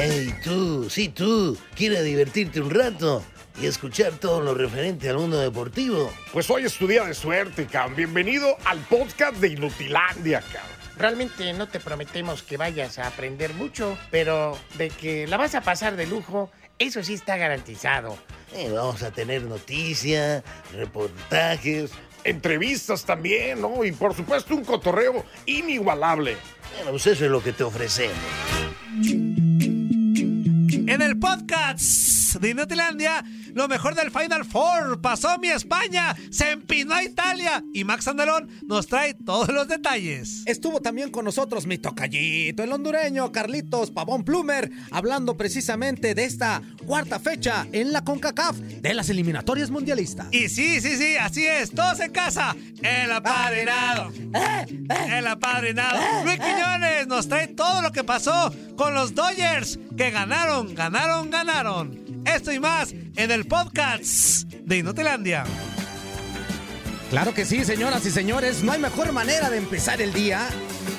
Hey, tú, sí, tú, ¿quieres divertirte un rato y escuchar todo lo referente al mundo deportivo? Pues hoy es tu día de suerte, cabrón. Bienvenido al podcast de Inutilandia, cabrón. Realmente no te prometemos que vayas a aprender mucho, pero de que la vas a pasar de lujo, eso sí está garantizado. Eh, vamos a tener noticias, reportajes. Entrevistas también, ¿no? Y por supuesto un cotorreo inigualable. Bueno, pues eso es lo que te ofrecemos. En el podcast de Inutilandia, lo mejor del Final Four. Pasó mi España, se empinó a Italia y Max Andalón nos trae todos los detalles. Estuvo también con nosotros mi tocallito, el hondureño Carlitos Pavón Plumer, hablando precisamente de esta cuarta fecha en la CONCACAF de las eliminatorias mundialistas. Y sí, sí, sí, así es, todos en casa. El apadrinado. El apadrinado. Luis Quiñones nos trae todo lo que pasó con los Dodgers que ganaron, ganaron, ganaron. Esto y más en el podcast de Inutilandia. Claro que sí, señoras y señores, no hay mejor manera de empezar el día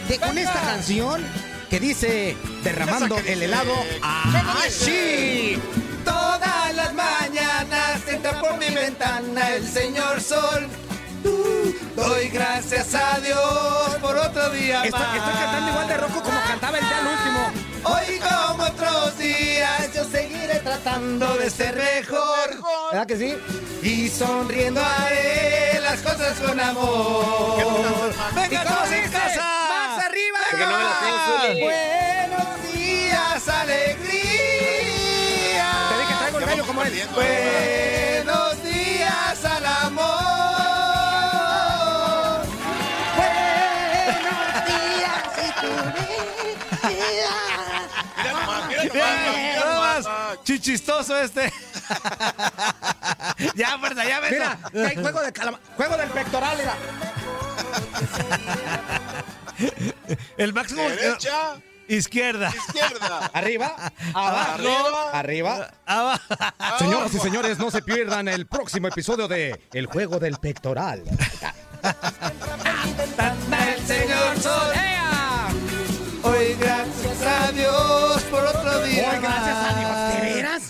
que con esta canción que dice derramando el helado así. Todas las mañanas entra por mi ventana el señor sol. Uh, doy gracias a Dios por otro día Estoy, más. estoy cantando igual de rojo como cantaba el día al último. Hoy como otros días yo seguiré tratando de ser mejor. ¿Verdad que sí? Y sonriendo haré las cosas con amor. ¡Venga, ¿Y cómo todos en casa! ¡Más arriba! Porque no me la Zuli. Buenos días, alegría. Te que traigo el gallo como él. Buenos nada más. Chichistoso este. ya, fuerza, ya ves. Mira, hay juego, de calama- juego del pectoral, mira. El máximo. Derecha, Izquierda. izquierda. Arriba, abajo, arriba. Abajo. Señoras y señores, no se pierdan el próximo episodio de El juego del pectoral. el señor Sol. Hoy gracias a Dios por otro día. Hoy, gracias a Dios. ¿De veras?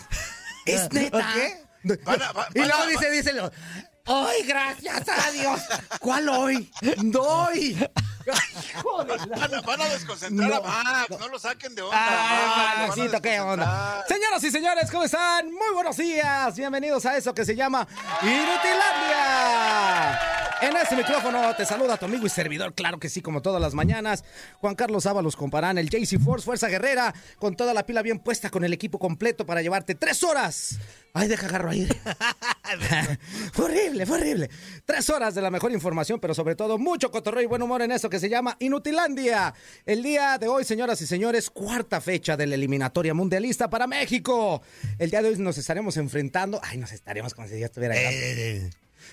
¿Es neta? Va- Y luego dice, dice, lo- hoy gracias a Dios. ¿Cuál hoy? Doy. Van a, van a desconcentrar a Max, no lo saquen de onda. Ah, Lo van a Maxito, qué onda. Señoras y señores, ¿cómo están? Muy buenos días. Bienvenidos a eso que se llama Inutilandia. En este micrófono te saluda tu amigo y servidor, claro que sí, como todas las mañanas. Juan Carlos Ábalos Comparán, el JC Force, Fuerza Guerrera, con toda la pila bien puesta, con el equipo completo para llevarte tres horas. Ay, deja agarro aire. fue horrible, fue horrible. Tres horas de la mejor información, pero sobre todo mucho cotorreo y buen humor en eso que se llama Inutilandia. El día de hoy, señoras y señores, cuarta fecha de la eliminatoria mundialista para México. El día de hoy nos estaremos enfrentando. Ay, nos estaremos como si ya estuviera allá.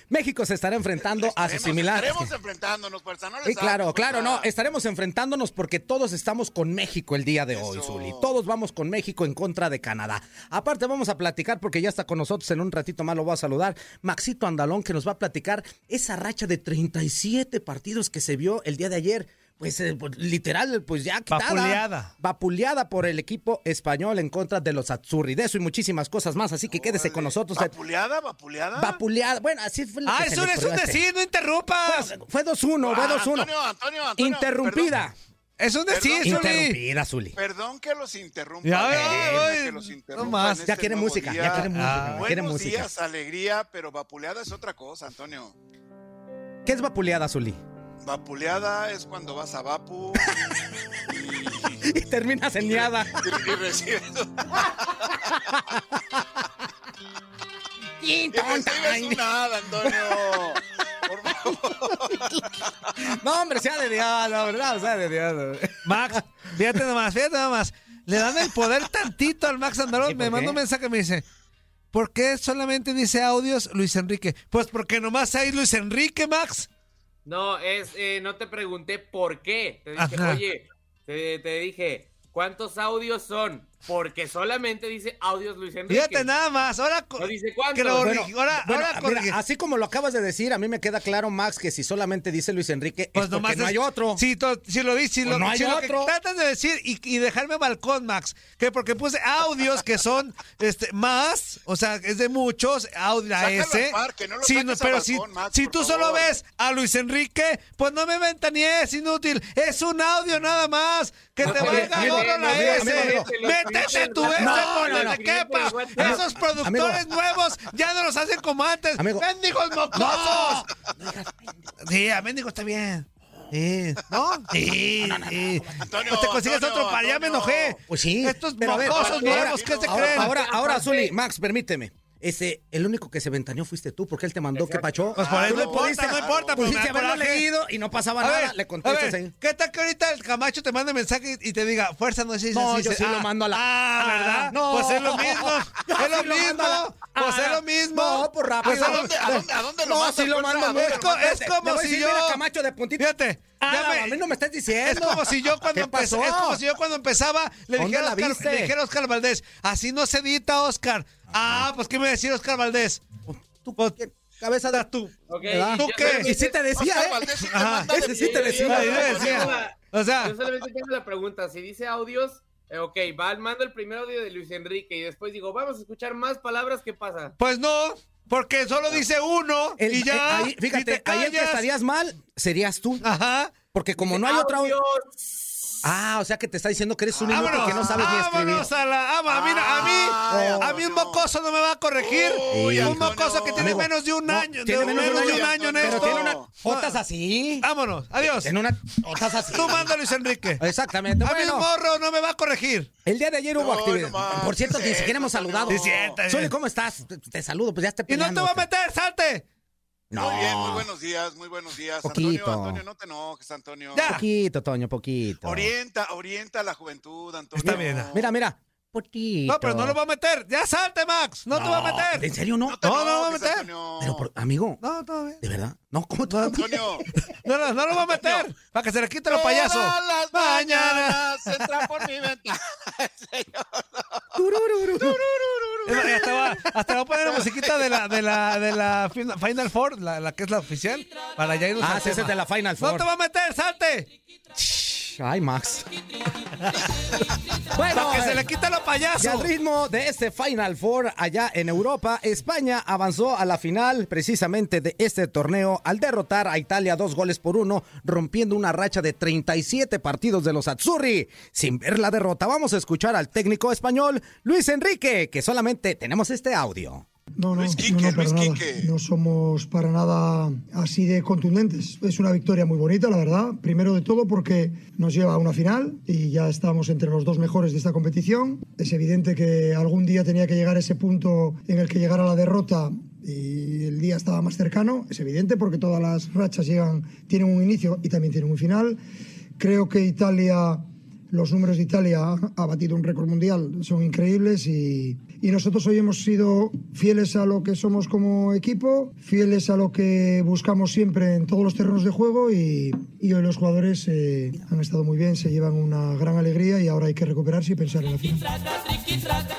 México se estará enfrentando a su similar. Estaremos enfrentándonos, fuerza. No les Sí, claro, claro, no. Estaremos enfrentándonos porque todos estamos con México el día de hoy. Zuli. Todos vamos con México en contra de Canadá. Aparte, vamos a platicar porque ya está con nosotros en un ratito más. Lo voy a saludar. Maxito Andalón, que nos va a platicar esa racha de 37 partidos que se vio el día de ayer. Pues, eh, pues, literal, pues ya quitada. Vapuleada. Vapuleada por el equipo español en contra de los Azzurri. De eso y muchísimas cosas más. Así que quédese con nosotros. ¿Vapuleada? ¿Vapuleada? Vapuleada. Bueno, así fue lo Ah, que se eso le es un este. decir, no interrumpas. Fue 2-1, fue Ah, 2-1. Antonio, Antonio, Antonio. Interrumpida. Es un decir, Perdón. Zuli. Interrumpida, Zuli. Perdón que los interrumpa. Ya, perdón ay, que los no interrumpa más. en Ya este quiere música, día. ya quiere música, Ah. quiere Buenos música. días, alegría, pero vapuleada es otra cosa, Antonio. ¿Qué es vapuleada, Zuli? Vapuleada es cuando vas a Vapu Y terminas en niada. y, y recibes, y Tin, ton, recibes tan. un nada, Antonio. Por favor. No, hombre, sea de Dios, la verdad, sea de Dios. Max, fíjate nomás, fíjate nomás. Le dan el poder tantito al Max Andalón. ¿Y por Me manda qué? un mensaje y me dice, ¿por qué solamente dice audios Luis Enrique? Pues porque nomás hay Luis Enrique, Max. No, es, eh, no te pregunté por qué. Te dije, Ajá. oye, te, te dije, ¿cuántos audios son? Porque solamente dice audios Luis Enrique. Fíjate nada más. Ahora, No dice cuántos. que lo Bueno, origi- ahora, bueno, ahora mira, corrige. así como lo acabas de decir, a mí me queda claro, Max, que si solamente dice Luis Enrique, Pues es porque nomás no es- hay otro. Si, to- si lo dices, si Pues lo, no hay si lo otro. que tratas de decir y, y dejarme balcón, Max, que porque puse audios que son este más, o sea, es de muchos, audio ese. parque, no no, pero si, balcón, Max, si tú solo ves a Luis Enrique, pues no me ventanees, inútil. Es un audio nada más. Que te Amigo, valga gorro la S. Métete tu No, por no, no. quepa. Esos productores nuevos ya no los hacen como antes. Amigo. ¡Mendigos mocosos! Sí, a mendigo está bien. Sí, ¿no? Sí, sí. Antonio, Pues te consigues Antonio, otro para ya me enojé. Pues sí, Estos mocosos ahora- nuevos, ¿qué se ahora, creen? Ahora, ahora, Zuli, Max, permíteme. Ese, el único que se ventaneó fuiste tú, porque él te mandó que pachó. Pues por ahí Tú no le importa, pudiste- no importa, pues Pudiste haberlo leído y no pasaba A nada, ver, le contestas ahí. ¿qué tal que ahorita el Camacho te mande mensaje y te diga, fuerza no dice No, así? yo sí lo ah, mando a la- Ah, Ah, ¿verdad? no. Pues es lo mismo. Es lo mando mismo. Pues Ah, es lo mismo. No, por rápido. Pues es ¿A dónde, a dónde, a dónde lo No, mandas, sí lo mando, ¿A dónde Es, co- es como si yo. Camacho de puntito. Fíjate. Ah, a mí no me estás diciendo. Es como si yo cuando empecé, es como si yo cuando empezaba le ¿Dónde dijera, a Oscar, le dijera a Oscar Valdés, así no se edita Oscar. Ah, pues qué me decía Oscar Valdés. Tú, ¿qué cabeza de tú. Ok, ¿Verdad? ¿Tú yo qué? Y sí te decía, Oscar ¿eh? Valdés sí te Ajá. Ese sí te de- decía. de- Ahí de- le de- decía. O sea, Yo solamente tengo la pregunta, si dice audios, eh, ok, va, mando el primer audio de Luis Enrique y después digo, vamos a escuchar más palabras, ¿qué pasa? pues no, porque solo dice uno El- y ya. eh, ahí, y te fíjate, ahí el que estarías mal serías tú. Ajá. Porque como no hay otra. Audios. Ah, o sea que te está diciendo que eres un inútil que no sabes ni escribir. vámonos a la. ama, mira, a mí, Ay, a mí un mocoso no me va a corregir. Uy, un Antonio. mocoso que tiene Amigo, menos de un no, año. tiene de menos de un un año, en pero esto. Tiene una fotos así. Vámonos, adiós. Tiene una fotos así. Tú manda Luis Enrique. Exactamente. A mí el Bueno, morro no me va a corregir. el día de ayer hubo No, actividad. no más. Por cierto, ni siquiera hemos saludado. Sí, siéntate. Zuli, ¿cómo estás? Te, te saludo, pues ya te Y no te va a meter, salte. No. Muy bien, muy buenos días, muy buenos días. Poquito. Antonio, Antonio, no te enojes, Antonio. Ya. Poquito, Toño, poquito. Orienta, orienta a la juventud, Antonio. Está bien. Mira, mira. Poquito. No, pero no lo va a meter. Ya salte, Max. No, te va a meter. ¿En serio no? No te No, no, no, enojes, meter. Antonio. Pero, por- amigo, No, todo bien. ¿de verdad? No, ¿cómo a Antonio. No, no, no lo va a meter. Para que se le quite lo payaso. Todas las Mañana. mañanas entra por mi ventana. Más, Hasta va, hasta va a poner la musiquita de la, de la, de la fin- Final Four, la, la que es la oficial, para ya irnos Ah, sí, ese es de la Final No Four. te va a meter, salte. Ay, Max. bueno, Para que se eh, le quite lo Y payaso. al ritmo de este Final Four allá en Europa, España avanzó a la final precisamente de este torneo al derrotar a Italia dos goles por uno, rompiendo una racha de 37 partidos de los Azzurri. Sin ver la derrota, vamos a escuchar al técnico español Luis Enrique, que solamente tenemos este audio. No, no, Luis no, Quique, no, para Luis. Quique. No somos para nada así de contundentes. Es una victoria muy bonita, la verdad. Primero de todo porque nos lleva a una final y ya estamos entre los dos mejores de esta competición. Es evidente que algún día tenía que llegar a ese punto en el que llegara la derrota y el día estaba más cercano. Es evidente porque todas las rachas llegan, tienen un inicio y también tienen un final. Creo que Italia los números de Italia ha- batido un récord mundial, son increíbles y, y nosotros hoy hemos sido fieles a lo que somos como equipo, fieles a lo que buscamos siempre en todos los terrenos de juego y, y hoy los jugadores eh, han estado muy bien, se llevan una gran alegría y ahora hay que recuperarse y pensar en la final.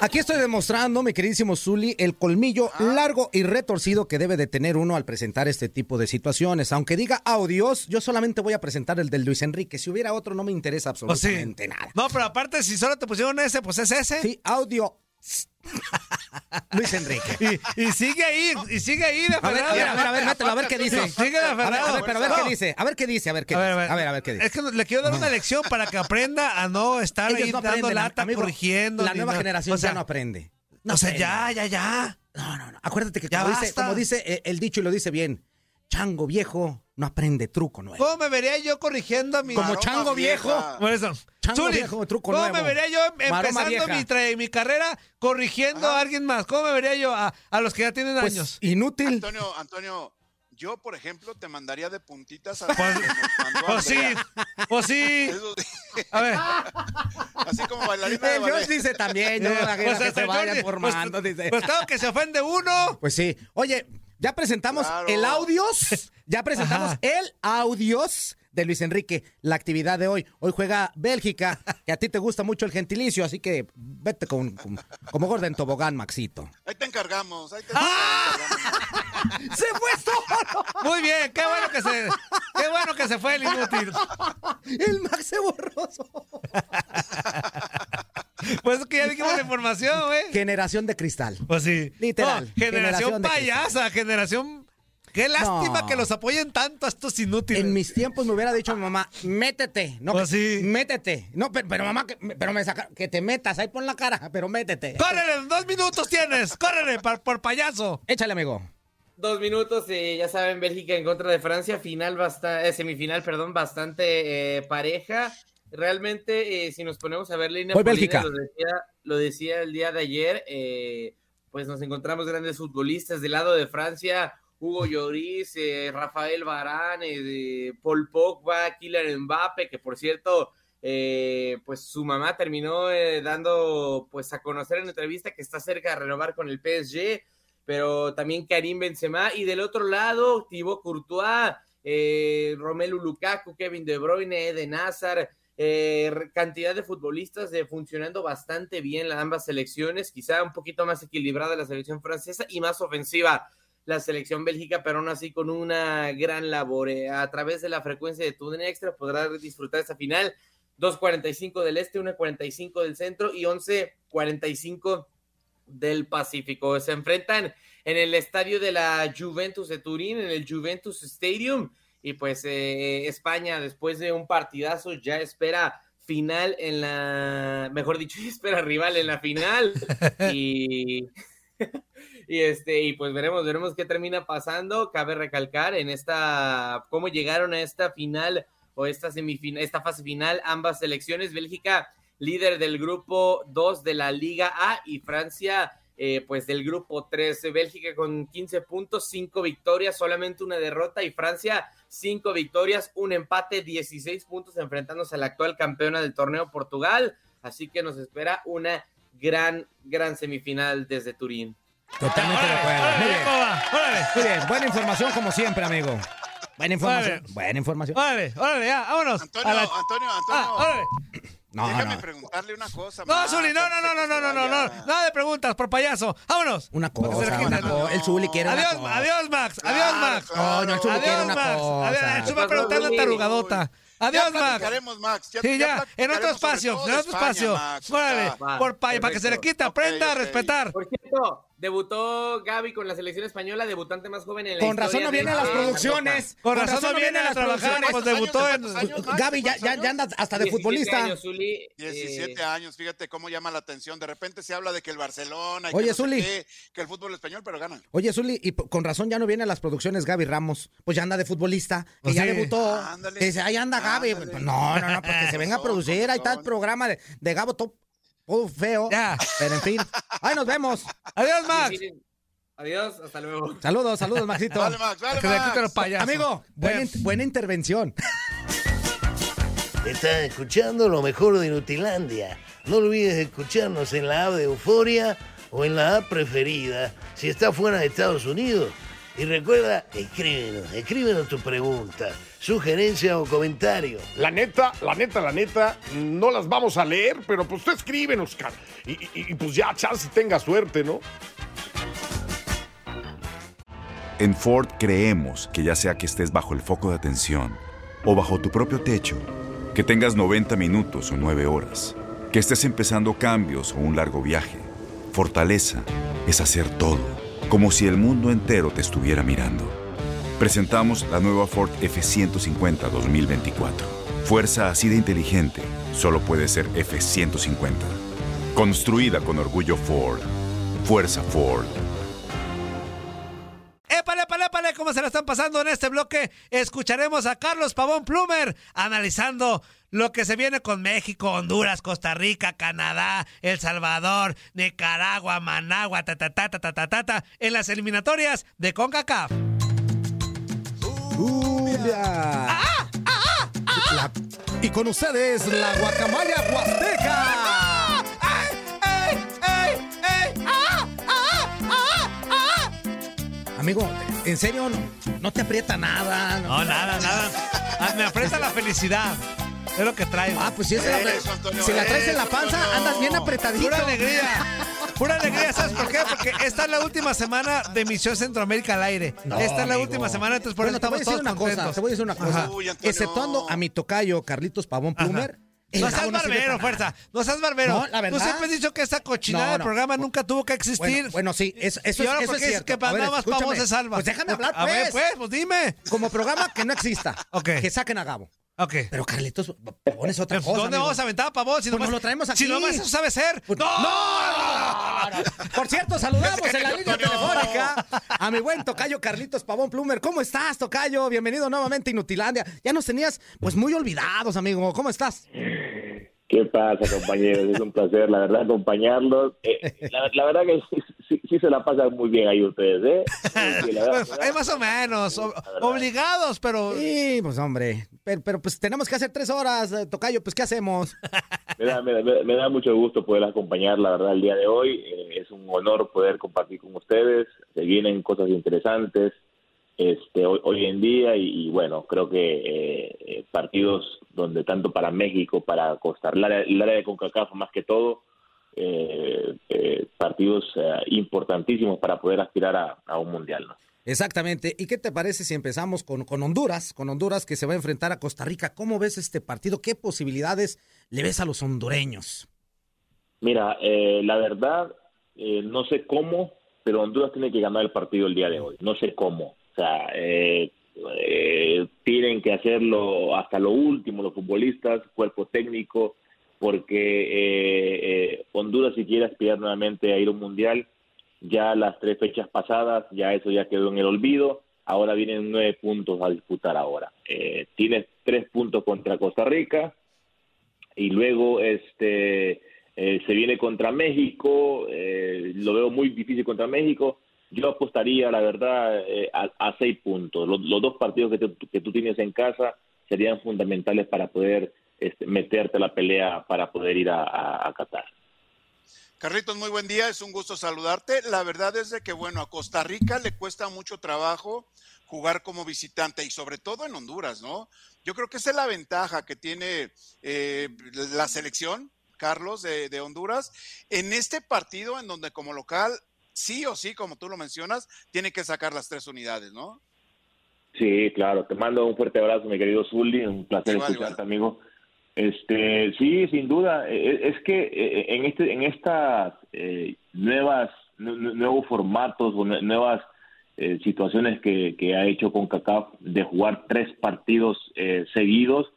Aquí estoy demostrando, mi queridísimo Zuli, el colmillo largo y retorcido que debe de tener uno al presentar este tipo de situaciones. Aunque diga audios, yo solamente voy a presentar el del Luis Enrique. Si hubiera otro, no me interesa Pues sí. Absolutamente nada. No, pero aparte, si solo te pusieron ese, pues es ese. Sí, audio. Luis Enrique. Y, y sigue ahí, y sigue ahí de A ver, a ver, a ver, a ver, mételo, a ver qué dice. Sigue de A ver, a ver, pero a ver No. qué dice. A ver qué dice, a ver qué A ver, dice. a ver, A ver, qué dice. Es que le quiero dar una lección para que aprenda a no estar Ellos ahí no dando lata, amigo. corrigiendo. La nueva nada. generación O sea, ya no aprende. o sea, aprende. ya, ya, ya. No, no, no. Acuérdate que Ya como dice, como dice eh, el dicho y lo dice bien, chango viejo no aprende truco nuevo. ¿Cómo me vería yo corrigiendo a mi... Como chango viejo. vieja. Por eso. Chango viejo, truco ¿Cómo nuevo. me vería yo em- empezando mi, tra- mi carrera corrigiendo a alguien más? ¿Cómo me vería yo a, a los que ya tienen Pues, años? inútil. Antonio, Antonio, Yo, por ejemplo, te mandaría de puntitas a Pues, mandó pues sí, pues sí. A ver. Así como bailarina de El George dice también, yo, Eh, la pues que se vayan Jordi, formando, pues, dice. Pues claro que se ofende uno. Pues sí. Oye, ya presentamos Claro. el audios. Ya presentamos Ajá. el audios de Luis Enrique, la actividad de hoy. Hoy juega Bélgica, que a ti te gusta mucho el gentilicio, así que vete con, con- como gorda en tobogán, Maxito. Ahí te encargamos. Ahí te ¡Ah! encargamos. ¡Se fue solo! Muy bien, qué bueno que se, qué bueno que se fue el inútil. El Max se borroso. Pues es que ya dijimos la información, güey. Generación de cristal. Pues sí. Literal, No, generación, payasa, generación. Qué lástima No. que los apoyen tanto a estos inútiles. En mis tiempos me hubiera dicho mi mamá, métete. No, Pues que- sí. Métete. No, pero, pero mamá, que, pero me saca, que te metas, ahí pon la cara, pero métete. ¡Córrele! ¡Dos minutos tienes! ¡Córrele pa- por payaso! Échale, amigo. Dos minutos, eh, ya saben, Bélgica en contra de Francia, final bastante, semifinal, perdón, bastante eh, pareja. Realmente, eh, si nos ponemos a ver línea por Bélgica. línea, lo decía, lo decía el día de ayer, eh, pues nos encontramos grandes futbolistas del lado de Francia, Hugo Lloris, eh, Rafael Varane, eh, Paul Pogba, Kylian Mbappe, que por cierto, eh, pues su mamá terminó eh, dando pues a conocer en entrevista que está cerca de renovar con el PSG pero también Karim Benzema. Y del otro lado Thibaut Courtois, eh, Romelu Lukaku, Kevin De Bruyne, Eden Hazard, eh, cantidad de futbolistas de funcionando bastante bien las ambas selecciones, quizá un poquito más equilibrada la selección francesa y más ofensiva la selección bélgica, pero aún así con una gran labor. Eh, a través de la frecuencia de Tune Extra podrá disfrutar esta final. 2.45 del este, 1.45 del centro y 11.45 del Pacífico. Se enfrentan en el estadio de la Juventus de Turín, en el Juventus Stadium. Y pues eh, España, después de un partidazo, ya espera final en la, mejor dicho, espera rival en la final. y, y este, y pues veremos, veremos qué termina pasando. Cabe recalcar en esta, cómo llegaron a esta final o esta semifinal, esta fase final, ambas selecciones, Bélgica líder del grupo 2 de la Liga A y Francia eh, pues del grupo 3. Bélgica con 15 puntos, 5 victorias, solamente una derrota y Francia 5 victorias, un empate, 16 puntos enfrentándose a la actual campeona del torneo Portugal. Así que nos espera una gran, gran semifinal desde Turín. Totalmente de acuerdo. Muy bien. ¡Órale! Muy bien. Buena información como siempre, amigo. Buena información. Órale. Buena información. ¡Órale! ¡Órale! ¡Ya! ¡Vámonos! Antonio, A la- Antonio, Antonio. Ah, órale. No, déjame no. preguntarle una cosa. No, más, Zuli, no, no, no, no, no, no, no, no, nada de preguntas, por payaso. ¡Vámonos! Una cosa, quita, una ¿no? cosa. El Zuli quiere una Adiós, cosa. adiós, Max. Adiós, Claro, Max. claro. No, el Zuli quiere Adiós, una Max. cosa. Adiós, el Zuli va preguntando en tarugabota. Adiós, ya Max. Max. Ya, Sí, ya, en otro espacio, en otro España, espacio. Órale, por pa- para que se le quite, aprenda a respetar. Por cierto, debutó Gaby con la selección española, debutante más joven en la Con razón no viene a las producciones. Con razón no viene a trabajar, ¿Cuántos pues debutó años, en... cuántos años, Max? Gaby ya, ya, ya anda hasta de 17 futbolista. años, Zuli, 17 eh, años, fíjate cómo llama la atención. De repente se habla de que el Barcelona, y Oye, que, no sé Zuli. qué, que el fútbol español, pero ganan. Oye, Zuli, y con razón ya no viene a las producciones Gaby Ramos. Pues ya anda de futbolista, que Pues ya sí. debutó. Ándale. Que dice, ahí anda Gaby. Ándale. No, no, no, porque se venga a producir. Ahí está el programa de, de Gabo todo, todo feo. Ya. Pero en fin. Ahí nos vemos. Adiós, Max. Adiós, hasta luego. Saludos, saludos, Maxito. Vale, Max, vale, Que se le quite los Max. payasos. Amigo, buena, in- buena intervención. Estás escuchando lo mejor de Nutilandia. No olvides escucharnos en la app de Euforia o en la app preferida si estás fuera de Estados Unidos. Y recuerda, escríbenos, escríbenos tu pregunta, sugerencia o comentario. La neta, la neta, la neta, no las vamos a leer, pero pues tú escríbenos, Oscar. Y, y- y, pues ya, chance tenga suerte, ¿no? En Ford creemos que ya sea que estés bajo el foco de atención o bajo tu propio techo, que tengas 90 minutos o 9 horas, que estés empezando cambios o un largo viaje, fortaleza es hacer todo, como si el mundo entero te estuviera mirando. Presentamos la nueva Ford F150 2024. Fuerza así de inteligente solo puede ser F150. Construida con orgullo Ford. Fuerza Ford. Épale, épale, épale, ¿cómo se la están pasando en este bloque? Escucharemos a Carlos Pavón Plumer analizando lo que se viene con México, Honduras, Costa Rica, Canadá, El Salvador, Nicaragua, Managua, ta ta ta ta ta ta ta, en las eliminatorias de CONCACAF. Cumbia. La- y con ustedes, la guacamaya huasteca. Amigo, en serio, no, no te aprieta nada. No, nada, nada. Ah, Me aprieta la felicidad. Es lo que traigo. Ah, pues si, esa la- Eso, Antonio, si la traes en la panza, andas bien apretadito. Pura alegría. Pura alegría, ¿sabes por qué? Porque esta es la última semana de Misión Centroamérica al aire. No, esta es la amigo. última semana, entonces por Bueno, eso te voy a estamos decir todos una cosa, te voy a decir una cosa. Uy. Exceptuando a mi tocayo Carlitos Pavón Plumer. No seas barbero, fuerza. No seas barbero. No, la verdad. Tú siempre has dicho que esta cochinada No, no. programa nunca tuvo que existir. Bueno, bueno, sí, eso, eso, ¿Y ahora eso por es qué dices cierto. que para ver, nada más pavón se salva? Pues déjame hablar, A ver, pues. pues, pues dime. Como programa que no exista. Ok. Que saquen a Gabo. Ok. Pero Carlitos Pavón es otra Pues, cosa. ¿Dónde amigo. vamos a aventar pavón? Si Pues nomás, nos lo traemos aquí. Si nomás eso sabe ser. Pues- ¡No! Por cierto, saludamos en la línea telefónica a mi buen tocayo Carlitos Pavón Plumer. ¿Cómo estás, tocayo? Bienvenido nuevamente a Inutilandia. Ya nos tenías, pues, muy olvidados, amigo. ¿Cómo estás? ¿Qué pasa, compañeros? Es un placer, la verdad, acompañarlos. Eh, la, la verdad que sí, sí- sí se la pasan muy bien ahí ustedes, ¿eh? Sí, la verdad, Pues, hay más o menos. ob- obligados, pero. Sí, pues, hombre. Pero, pero, pues, tenemos que hacer tres horas, eh, tocayo. Pues, ¿qué hacemos? me, da, me, da- me da- me da mucho gusto poder acompañar, la verdad, el día de hoy. Eh, es un honor poder compartir con ustedes. Se vienen cosas interesantes este, hoy, hoy en día y, y, bueno, creo que eh, eh, partidos donde tanto para México, para Costa Rica, el área- el área de CONCACAF más que todo, eh, eh, partidos importantísimos para poder aspirar a, a un mundial. ¿no? Exactamente. ¿Y qué te parece si empezamos con, con Honduras? Con Honduras que se va a enfrentar a Costa Rica. ¿Cómo ves este partido? ¿Qué posibilidades le ves a los hondureños? Mira, eh, la verdad, no sé cómo, pero Honduras tiene que ganar el partido el día de hoy. No sé cómo. Sea, eh, eh, tienen que hacerlo hasta lo último los futbolistas, cuerpo técnico, porque eh, eh, Honduras si quiere aspirar nuevamente a ir a un mundial, ya las tres fechas pasadas, ya eso ya quedó en el olvido. Ahora vienen nueve puntos a disputar ahora. Eh, tienes tres puntos contra Costa Rica, y luego este se viene contra México, lo veo muy difícil contra México. Yo apostaría, la verdad, eh, a, a seis puntos. Los, dos partidos que, te- que tú tienes en casa serían fundamentales para poder este, meterte a la pelea para poder ir a, a, a Qatar. Carlitos, muy buen día, es un gusto saludarte. La verdad es de que, bueno, a Costa Rica le cuesta mucho trabajo jugar como visitante y sobre todo en Honduras, ¿no? Yo creo que esa es la ventaja que tiene eh, la selección, Carlos, de Honduras, en este partido en donde como local, sí o sí, como tú lo mencionas, tiene que sacar las tres unidades, ¿no? Sí, claro. Te mando un fuerte abrazo, mi querido Zully. Un placer Igual, escucharte, amigo. Este, sí, sin duda. Eh, Es que eh, en este, en estas eh, nuevas, nu- nu- nuevos formatos o nue- nuevas eh, situaciones que, que ha hecho con CACAF de jugar tres partidos eh, seguidos,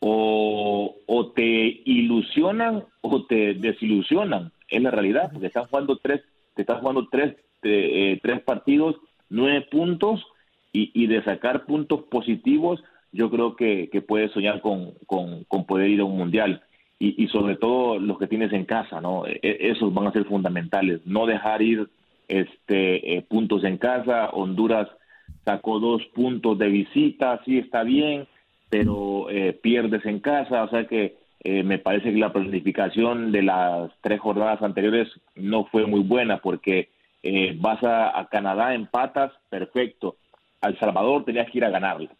o, o te ilusionan o te desilusionan. Es la realidad, porque están jugando tres, te están jugando tres, eh, eh, tres partidos, nueve puntos y, y de sacar puntos positivos, yo creo que, que puedes soñar con, con, con poder ir a un mundial. Y, y sobre todo los que tienes en casa, ¿no? E- esos van a ser fundamentales. No dejar ir este eh, puntos en casa. Honduras sacó dos puntos de visita, sí está bien, pero eh, pierdes en casa. O sea que eh, me parece que la planificación de las tres jornadas anteriores no fue muy buena porque eh, vas a, Canadá, empatas, perfecto. Al Salvador tenías que ir a ganarle.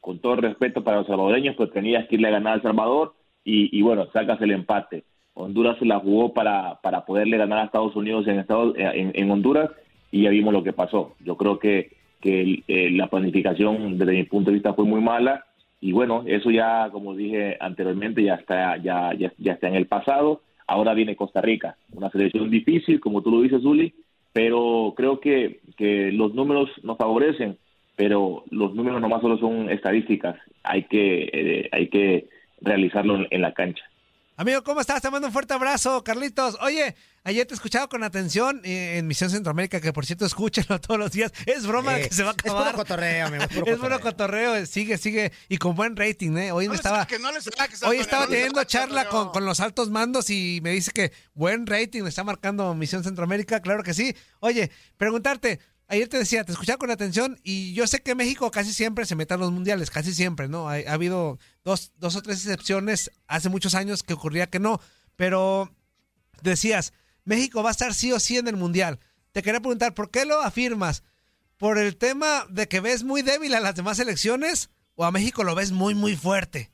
Con todo el respeto para los salvadoreños, pues tenías que irle a ganar al Salvador y, y bueno, sacas el empate. Honduras se la jugó para, para poderle ganar a Estados Unidos en, Estados, en, en Honduras y ya vimos lo que pasó. Yo creo que, que eh, la planificación desde mi punto de vista fue muy mala y bueno, eso ya, como dije anteriormente, ya está, ya, ya, está en el pasado. Ahora viene Costa Rica, una selección difícil, como tú lo dices, Zuli, pero creo que, que los números nos favorecen, pero los números nomás solo son estadísticas, hay que, eh, hay que realizarlo en, en la cancha. Amigo, ¿cómo estás? Te mando un fuerte abrazo, Carlitos. Oye, ayer te he escuchado con atención eh, en Misión Centroamérica, que por cierto, escúchenlo todos los días. Es broma Eh, que se va a es puro acabar. cotorreo, amigo, es puro Es puro cotorreo. cotorreo. Sigue, sigue. Y con buen rating, ¿eh? Hoy No me estaba... saques, no saques, Hoy estaba no teniendo saques, charla con, con los altos mandos y me dice que buen rating está marcando Misión Centroamérica, claro que sí. Oye, preguntarte, ayer te decía, te escuchaba con atención y yo sé que México casi siempre se mete a los mundiales, casi siempre, ¿no? Ha, ha habido dos, dos o tres excepciones hace muchos años que ocurría que no, pero decías, México va a estar sí o sí en el mundial. Te quería preguntar, ¿por qué lo afirmas? ¿Por el tema de que ves muy débil a las demás elecciones o a México lo ves muy, muy fuerte?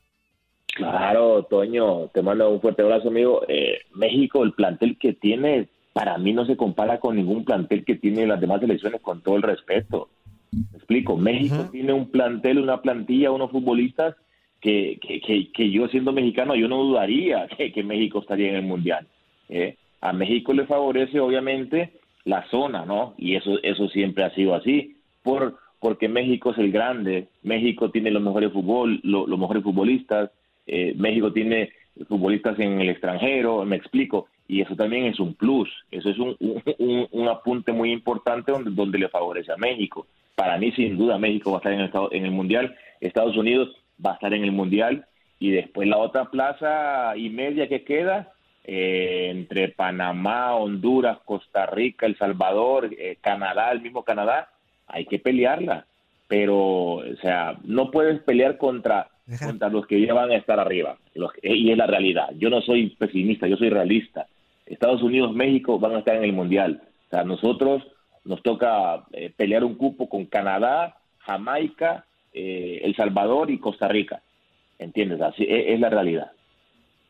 Claro, Toño, te mando un fuerte abrazo, amigo. Eh, México, el plantel que tiene, para mí no se compara con ningún plantel que tiene las demás elecciones, con todo el respeto. Me explico, México tiene un plantel, una plantilla, unos futbolistas que, que, que, que yo siendo mexicano, yo no dudaría que, que México estaría en el Mundial. ¿eh? A México le favorece, obviamente, la zona, ¿no? Y eso, eso siempre ha sido así, por, porque México es el grande, México tiene los mejores fútbol, lo- los mejores futbolistas, eh, México tiene futbolistas en el extranjero, me explico, y eso también es un plus, eso es un, un, un- un apunte muy importante donde, donde le favorece a México. Para mí, sin duda, México va a estar en el, en el Mundial, Estados Unidos va a estar en el Mundial, y después la otra plaza y media que queda, eh, entre Panamá, Honduras, Costa Rica, El Salvador, eh, Canadá, el mismo Canadá, hay que pelearla. Pero, o sea, no puedes pelear contra, contra los que ya van a estar arriba. Los- y es la realidad. Yo no soy pesimista, yo soy realista. Estados Unidos, México van a estar en el Mundial. O sea, nosotros nos toca eh, pelear un cupo con Canadá, Jamaica, eh, El Salvador y Costa Rica. ¿Entiendes? Así es, es la realidad.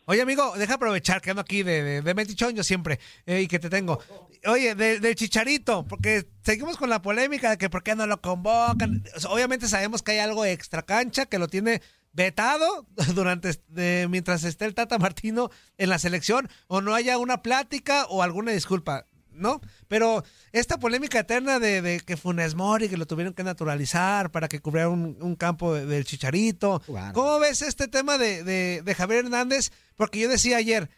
Oye, amigo, deja aprovechar que ando aquí de, de, de metichón yo siempre eh, y que te tengo. Oye, de- del chicharito, porque seguimos con la polémica de que por qué no lo convocan. Obviamente sabemos que hay algo extra cancha que lo tiene vetado durante de- mientras esté el Tata Martino en la selección o no haya una plática o alguna disculpa, ¿no? Pero esta polémica eterna de, de que Funes Mori, que lo tuvieron que naturalizar para que cubriera un, un campo de- del Chicharito. ¿Cómo ves este tema de, de- de Javier Hernández? Porque yo decía ayer,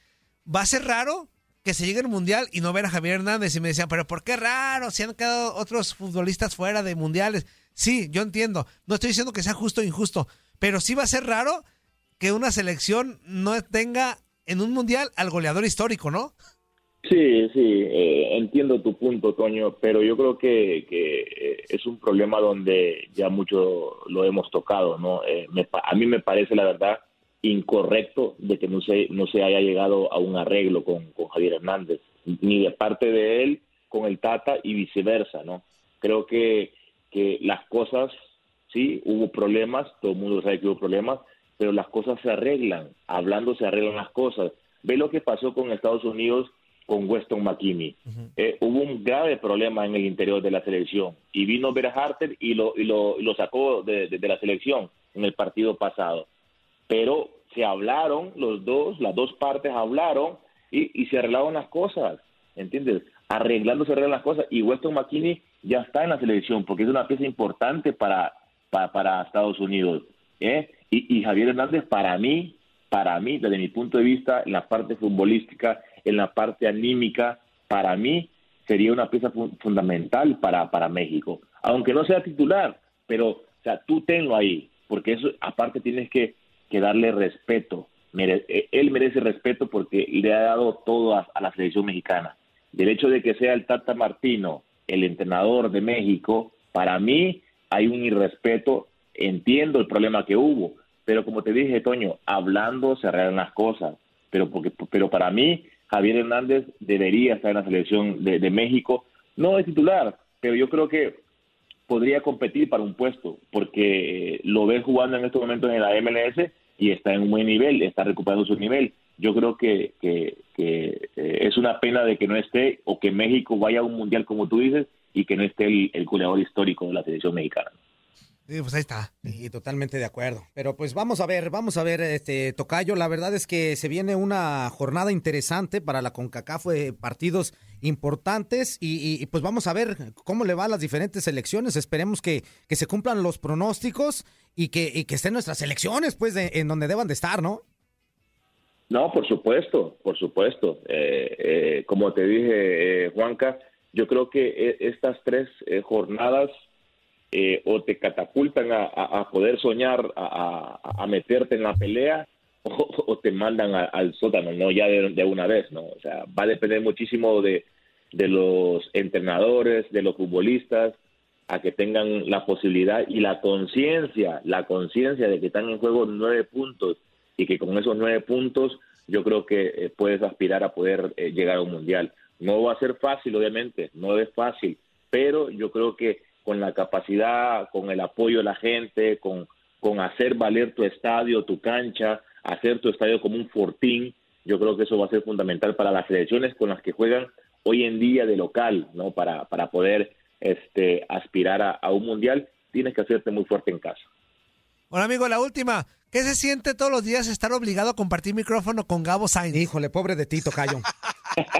va a ser raro que se llegue al Mundial y no ver a Javier Hernández. Y me decían, pero ¿por qué raro? Si han quedado otros futbolistas fuera de Mundiales. Sí, yo entiendo. No estoy diciendo que sea justo o injusto, pero sí va a ser raro que una selección no tenga en un Mundial al goleador histórico, ¿no? Sí, sí, eh, entiendo tu punto, Toño, pero yo creo que, que, eh, es un problema donde ya mucho lo hemos tocado, ¿no? Eh, me a mí me parece, la verdad, incorrecto de que no se, no se haya llegado a un arreglo con, con Javier Hernández, ni de parte de él con el Tata y viceversa, ¿no? Creo que, que las cosas, sí, hubo problemas, todo el mundo sabe que hubo problemas, pero las cosas se arreglan, hablando se arreglan las cosas. Ve lo que pasó con Estados Unidos con Weston McKinney. Eh, hubo un grave problema en el interior de la selección y vino Berharter y lo, y lo, y lo sacó de, de- de la selección en el partido pasado. Pero se hablaron los dos, las dos partes hablaron y, y se arreglaron las cosas, ¿entiendes? Arreglando se arreglan las cosas y Weston McKinney ya está en la selección porque es una pieza importante para, para, para Estados Unidos. ¿eh? Y, y Javier Hernández, para mí, para mí, desde mi punto de vista, en la parte futbolística, en la parte anímica, para mí sería una pieza fu- fundamental para, para México. Aunque no sea titular, pero o sea, tú tenlo ahí, porque eso aparte tienes que, que darle respeto. Mere- eh, él merece respeto porque le ha dado todo a, a la selección mexicana. Del hecho de que sea el Tata Martino el entrenador de México, para mí hay un irrespeto, entiendo el problema que hubo, pero como te dije, Toño, hablando se arreglan las cosas, pero, porque, pero para mí Javier Hernández debería estar en la selección de, México, no de titular, pero yo creo que podría competir para un puesto, porque eh, lo ves jugando en estos momentos en la MLS y está en un buen nivel, está recuperando su nivel. Yo creo que, eh, es una pena de que no esté o que México vaya a un mundial como tú dices y que no esté el, el goleador histórico de la selección mexicana. Sí, pues ahí está. Y totalmente de acuerdo. Pero pues vamos a ver, vamos a ver, este Tocayo. La verdad es que se viene una jornada interesante para la CONCACAF, eh, partidos importantes y, y- y, pues vamos a ver cómo le va a las diferentes selecciones. Esperemos que, que se cumplan los pronósticos y que, y que estén nuestras selecciones, pues, de- en donde deban de estar, ¿no? No, por supuesto, por supuesto. Eh, eh, como te dije, eh, Juanca, yo creo que eh, estas tres eh, jornadas eh, o te catapultan a, poder soñar, a, a- meterte en la pelea, o, te mandan al sótano, no ya de, de una vez, ¿no? O sea, va a depender muchísimo de, de los entrenadores, de los futbolistas, a que tengan la posibilidad y la conciencia, la conciencia de que están en juego nueve puntos y que con esos nueve puntos yo creo que eh, puedes aspirar a poder eh, llegar a un mundial. No va a ser fácil, obviamente, no es fácil, pero yo creo que con la capacidad, con el apoyo de la gente, con, con hacer valer tu estadio, tu cancha, hacer tu estadio como un fortín, yo creo que eso va a ser fundamental para las selecciones con las que juegan hoy en día de local, ¿no? Para, para poder este, aspirar a, a un mundial, tienes que hacerte muy fuerte en casa. Bueno, amigo, la última. ¿Qué se siente todos los días estar obligado a compartir micrófono con Gabo Sainz? Híjole, pobre de ti, Tocayo.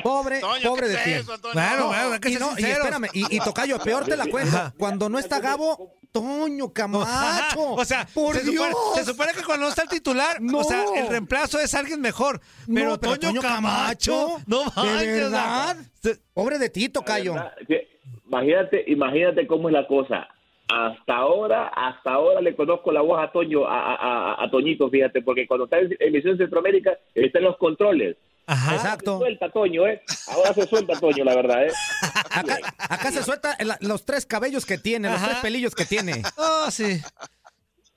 Pobre, Toño, pobre ¿qué de ti. eso, bueno, hay que y, no, y espérame, y, y Tocayo, peor te la cuento. Ajá. Cuando no está Gabo, Toño Camacho. o sea, por se, supone, Dios. se supone que cuando no está el titular, No. o sea, el reemplazo es alguien mejor. Pero, No, pero Toño, Toño Camacho, Camacho, no ¿de manches, sea, verdad? Pobre de ti, Tocayo. Imagínate, imagínate cómo es la cosa. Hasta ahora, hasta ahora le conozco la voz a Toño, a, a- a- a Toñito, fíjate, porque cuando está en emisión Centroamérica, está en los controles. Ajá. Exacto. Se suelta Toño, ¿eh? Ahora se suelta Toño, la verdad, ¿eh? Acá, acá se suelta el- los tres cabellos que tiene, los tres pelillos que tiene. Oh, sí.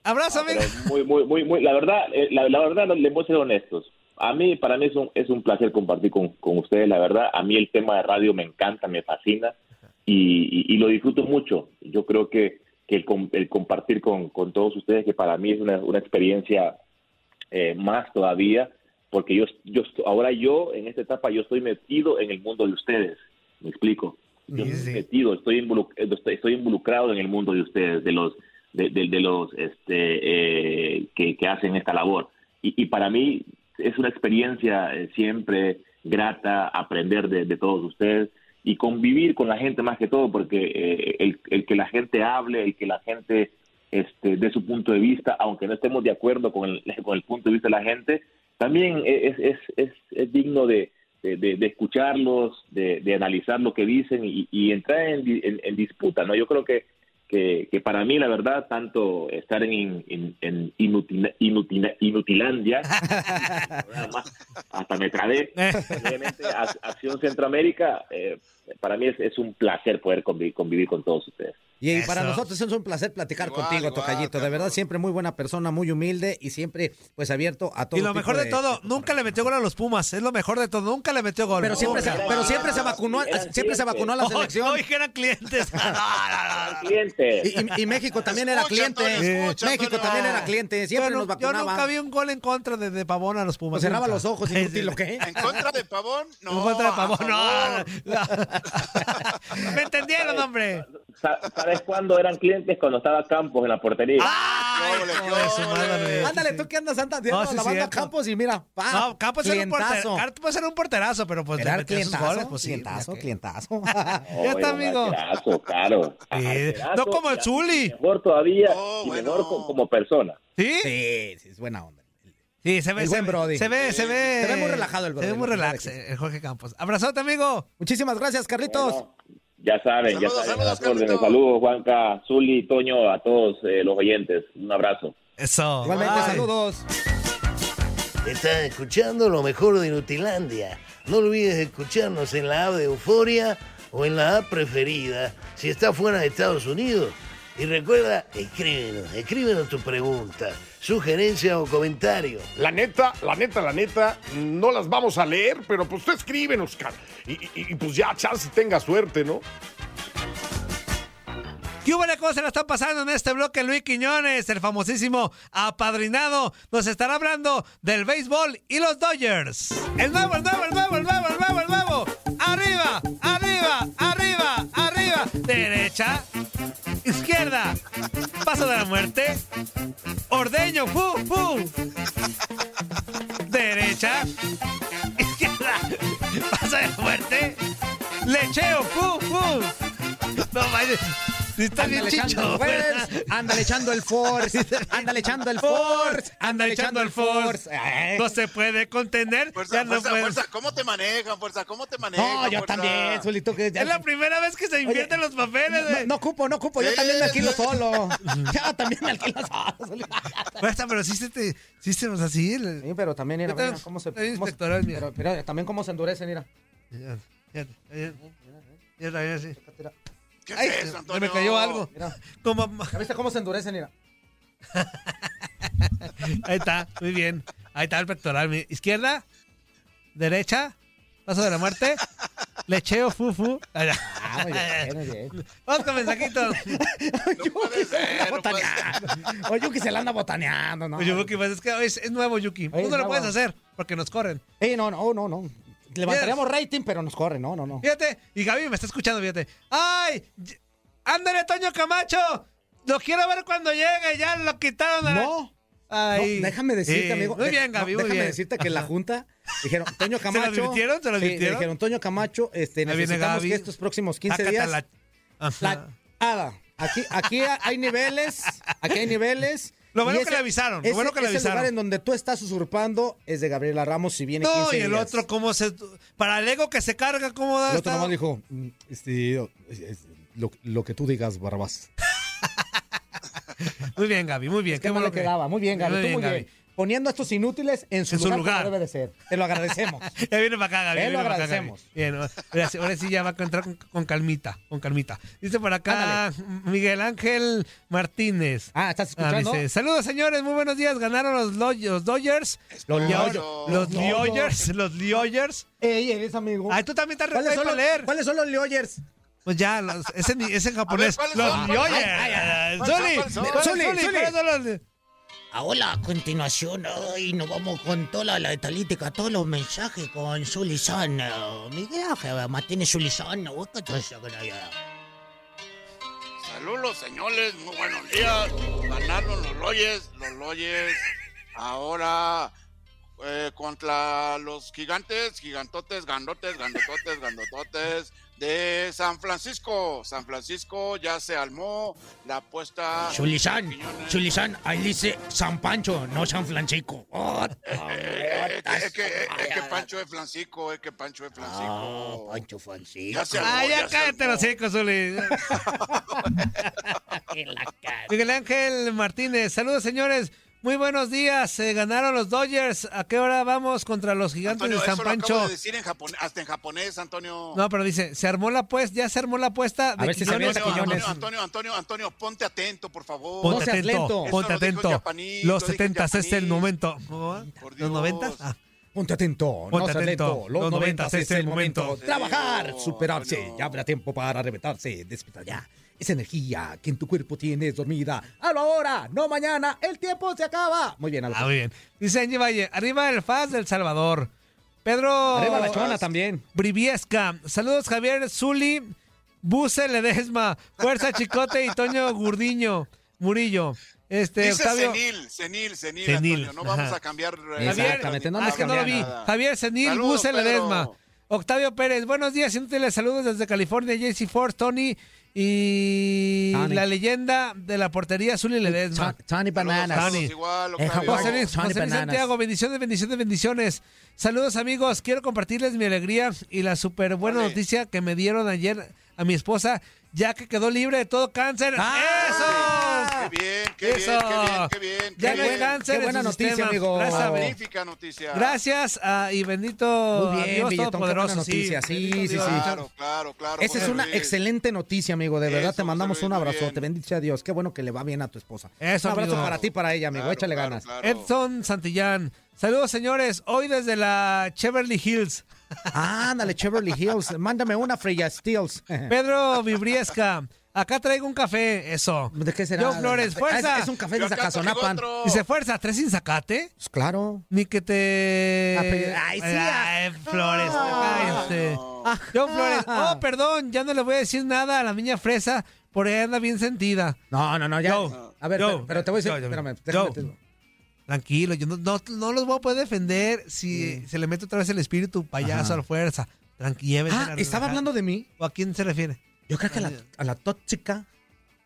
Abrazo, amigo. Muy, muy, muy, muy, la verdad, eh, la, la verdad, le voy a ser honestos. A mí, para mí es un, es un placer compartir con, con ustedes, la verdad. A mí el tema de radio me encanta, me fascina y, y- y lo disfruto mucho. Yo creo que, que el, el compartir con, con todos ustedes, que para mí es una, una experiencia eh, más todavía, porque yo, yo ahora yo, en esta etapa, yo estoy metido en el mundo de ustedes. ¿Me explico? Yo estoy metido, estoy, involu- eh, estoy, estoy involucrado en el mundo de ustedes, de los de, de- de los este, eh, que, que hacen esta labor. Y, y para mí es una experiencia eh, siempre grata aprender de, de todos ustedes y convivir con la gente más que todo, porque eh, el, que la gente hable, el que la gente este, dé su punto de vista, aunque no estemos de acuerdo con el, con el punto de vista de la gente, también es, es, es, es digno de, de, escucharlos, de, analizar lo que dicen y, entrar en, en- en disputa. ¿no? Yo creo que, que, que para mí, la verdad, tanto estar en, en, en Inutina- Inutina- Inutilandia, hasta me trabé, obviamente, Ac- Acción Centroamérica, eh, para mí es, es un placer poder convivir, convivir con todos ustedes. Y para nosotros es un placer platicar Igual, contigo, igual, Tocayito. De verdad, siempre muy buena persona, muy humilde y siempre pues abierto a todo Y lo mejor de todo, nunca le metió gol a los Pumas. Es lo mejor de todo. Nunca le metió gol. Pero siempre, se, pero siempre se vacunó, siempre se vacunó a la selección. no, que eran clientes. Y, y- y México también era cliente. México también era cliente. Siempre yo, nos nu- yo vacunaba. nunca vi un gol en contra de, de Pavón a los Pumas. Pues cerraba los ojos, inútil, ¿lo qué? ¿En contra de Pavón? No. En contra de Pavón. No. Me entendieron, hombre. Sa- ¿Sabes cuándo eran clientes? Cuando estaba Campos en la portería. Ole. madre. Ándale, tú que andas andas No, sí, la banda cierto. Campos y mira, pa, No, Campos era un, clientazo. porterazo. Campos era un porterazo, pero pues Era clientazo, goles, pues sí, clientazo, ya que- clientazo. Ya Oye, está, amigo. claro. Sí, no como el Zuli. Mejor todavía Oh, y bueno. mejor co- como persona. ¿Sí? Sí, sí, es buena onda. Sí, se ve. El se Brody. Se ve, se ve. Se ve muy relajado el Se ve Brody, muy relax, sí. el Jorge Campos. Abrazote, amigo. Muchísimas gracias, Carlitos. Bueno, ya saben, ya Saludos, saben. a las saludos, órdenes. Saludos, Juanca, Zuli, Toño, a todos eh, los oyentes. Un abrazo. Eso. Igualmente, Bye. saludos. Estás escuchando lo mejor de Nutilandia. No olvides escucharnos en la app de Euforia o en la app preferida si estás fuera de Estados Unidos. Y recuerda, escríbenos, escríbenos tu pregunta, sugerencia o comentario. La neta, la neta, la neta, no las vamos a leer, pero pues tú escríbenos. Y, y- y, pues ya, chance tenga suerte, ¿no? ¿Qué hubo cómo se la están pasando en este bloque? Luis Quiñones, el famosísimo apadrinado, nos estará hablando del béisbol y los Dodgers. El nuevo, el nuevo, el nuevo, el nuevo, el nuevo, el nuevo. Arriba, arriba, arriba, arriba. Derecha, izquierda. Paso de la muerte. Ordeño, fu, fu. Derecha, izquierda. Paso de la muerte. Lecheo, fu, fu. No vaya. Está bien Ándale echando chicho. el force, ándale echando el force, ándale echando el force, Anda echando el force. Eh. No se puede contener. Fuerza, ya no fuerza, puede- fuerza. ¿Cómo te manejan, fuerza? ¿Cómo te manejan? No, yo fuerza? también, Zulito, que ya- Es la primera vez que se invierten los papeles. no, güey. no ocupo, yo Sí, también me alquilo sí. solo. Ya también me alquilo solo. Fuerza, pero sí se te. Sí se nos así. el- Sí, pero también mira, Yo mira cómo se, cómo se- mira. pero, pero también cómo se endurece, mira. Fíjate, eh, Yo también así. ¿Qué Ay, es eso, se Antonio? me cayó algo. Mira. Como, ¿Ya viste cómo se endurecen? Mira. ahí está, muy bien. Ahí está el pectoral. Izquierda, derecha, paso de la muerte, lecheo, fufu. Allá. Ah, muy bien, muy bien. Vamos con mensajitos. No puede ser, no puede ser. O Yuki se la anda botaneando, ¿no? Oye, Yuki, pues es que es, es nuevo, Yuki. Tú Oye, no lo es puedes hacer porque nos corren. Ey, no, no, no, no. Levantaríamos rating, pero nos corre, no, no, no. Fíjate, y Gaby me está escuchando, fíjate. ¡Ay! ¡Ándale, Toño Camacho! Lo quiero ver cuando llegue, ya lo quitaron. a la- No. Ay. No, déjame decirte, Sí, amigo. Muy bien, Gaby, no, muy déjame bien. decirte que la Junta dijeron, Toño ¿Se Camacho. lo advirtieron? ¿Se lo Sí, advirtieron? dijeron, Toño Camacho, este, necesitamos que estos próximos 15 Sácate días. la- Ajá. La Ada. Aquí, aquí hay niveles, aquí hay niveles. Lo bueno que le avisaron, lo ese- bueno que le avisaron. lugar en donde tú estás usurpando es de Gabriela Ramos si viene No, 15 y el días. otro, ¿cómo se. Para el ego que se carga, ¿cómo da? El otro nomás dijo, "Mm, este, es- es lo, lo que tú digas, Barrabás. Muy bien, Gaby, muy bien. Qué Qué bueno le que- quedaba. Muy bien, Gaby. Muy tú bien, muy Gaby. bien. Poniendo a estos inútiles en su, En su lugar, lugar. como debe de ser. Te lo agradecemos. Ya viene para acá, Gaby. Ya lo viene para acá, agradecemos. Bien, ahora sí, ahora sí ya va a entrar con, con calmita, con calmita. Dice por acá Miguel Ángel Martínez. Ah, ¿estás Ah, escuchando? dice, saludos señores, muy buenos días. Ganaron los, Lo- los Dodgers. Los Loyo- Los Dodgers, los Dodgers. Ey, eres amigo. Ay, tú también estás ¿Cuáles son, para los, leer. ¿Cuáles son los Leoyers? Pues ya, los- es, en, es en japonés. ¿cuáles los? Dodgers. Zuli, Zuli. ¿cuáles son los- Ahora, a continuación, hoy nos vamos con toda la talítica, todos los mensajes con Sulizán. Miguel Ángel Martínez Sulizán, ¿qué te hace con allá? Saludos, señores, muy buenos días. Ganaron los Loyes, los Loyes. Ahora eh, contra los gigantes, gigantotes, gandotes, gandototes, gandototes de San Francisco. San Francisco ya se armó la apuesta. Sulizán, Quiñones. Sulizán, ahí dice San Pancho, no San Francisco. Oh, Eh, es, que, es, que, es que Pancho es Flancico, es que Pancho es Ah, Flancico. Pancho Francisco. Ya se armó, Ay, ya ya cállate los hijos, Zuli. Miguel Ángel Martínez, saludos señores. Muy buenos días. eh, ganaron los Dodgers. ¿A qué hora vamos contra los gigantes Antonio, de San eso lo acabo Pancho? de decir en japonés, hasta en japonés, Antonio. No, pero dice, se armó la apuesta, ya se armó la apuesta de ver si a Antonio. Antonio, Antonio, Antonio, Antonio, ponte atento, por favor. Ponte No atento, lento. Ponte atento. Los lo dijo el 70 es el momento. ¿Los Dios. 90? Ah, Ponte atento, Ponte atento. Los, Los 90 90 es el momento. Sí, Trabajar, superarse. Ya habrá tiempo para reventarse. Despertar ya. Esa energía que en tu cuerpo tienes dormida. Hazlo ahora, no mañana. El tiempo se acaba. Muy bien, Ah, Alberto. muy bien. Dice Angie Valle, arriba el FAS del Salvador. Pedro Arriba la chona también. Briviesca. Saludos Javier Zuli, Buse Ledesma, Fuerza Chicote y Toño Gurdiño, Murillo. Este, Dice Octavio. senil, senil, senil, Senil, Antonio. No vamos ajá. a cambiar. eh, Javier, Exactamente, no ah, es que no lo vi. Javier Senil, Saludos, Buse Pedro. Ledesma. Octavio Pérez, buenos días, inútiles saludos desde California, JC Force, Tony y Tony. la leyenda de la portería Zuli Ledesma. Ta- Tony Bananas. Tony. igual, Eh. José Luis, Tony José Luis Bananas. Santiago, bendiciones, bendiciones, bendiciones. Saludos amigos, quiero compartirles mi alegría y la súper buena noticia que me dieron ayer a mi esposa, ya que quedó libre de todo cáncer. ¡Ah! Qué bien, qué bien, Eso. qué bien, qué bien. Ya no hay bien. cáncer Qué buena noticia, sistema. amigo. Gracias, a- Magnífica noticia. gracias ah, y bendito Muy a bien, Dios Billetón, qué Todopoderoso. buena noticia. Sí, sí, sí. Claro, claro, claro. Esa es una Luis. excelente noticia, amigo. De verdad, Eso, te mandamos un abrazote. bien. Bendice a Dios. Qué bueno que le va bien a tu esposa. Eso, un abrazo amigo. para ti, para ella, amigo. Claro, Échale claro, ganas. claro. Edson Santillán. Saludos señores, hoy desde la Cheverly Hills. Ándale, Cheverly Hills. Mándame una Freya Steels. Pedro Vibriesca. Acá traigo un café, eso. ¿De qué será? Yo Flores, fuerza. Ah, Es, es un café Yo de Zacazonapan. Dice, fuerza, ¿tres sin zacate? Pues claro. Ni que te... Ay, sí, Ay, Flores, Ah. cállate. Ah. John Flores, oh, perdón, ya no le voy a decir nada a la niña fresa, por ahí anda bien sentida. No, no, no, ya. Yo, a ver, yo, pero, pero te voy a decir. yo, yo, espérame, yo. déjame te- Tranquilo, yo no, no, no los voy a poder defender si se le mete otra vez el espíritu payaso Ajá. a la fuerza. Tranquilo. Ah, ¿estaba hablando de mí? ¿O a quién se refiere? Yo creo que a la, a la tóxica.